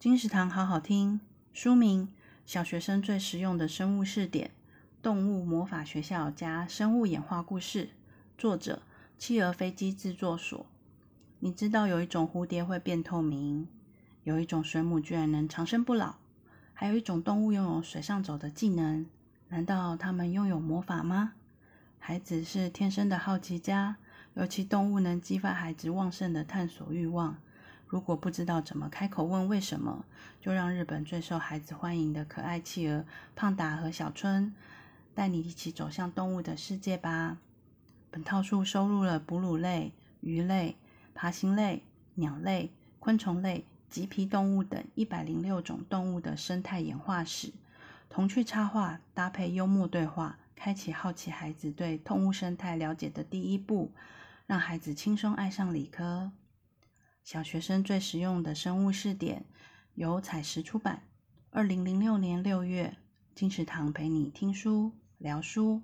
金石堂好好听，书名：小学生最实用的生物试点——动物魔法学校加生物演化故事。作者：企鹅飞机制作所。你知道有一种蝴蝶会变透明，有一种水母居然能长生不老，还有一种动物拥有水上走的技能。难道它们拥有魔法吗？孩子是天生的好奇家，尤其动物能激发孩子旺盛的探索欲望。如果不知道怎么开口问为什么，就让日本最受孩子欢迎的可爱企鹅胖达和小春带你一起走向动物的世界吧。本套书收录了哺乳类、鱼类、爬行类、鸟类、昆虫类、棘皮动物等一百零六种动物的生态演化史，童趣插画搭配幽默对话，开启好奇孩子对动物生态了解的第一步，让孩子轻松爱上理科。小学生最实用的生物试点，由采石出版，二零零六年六月，金石堂陪你听书聊书。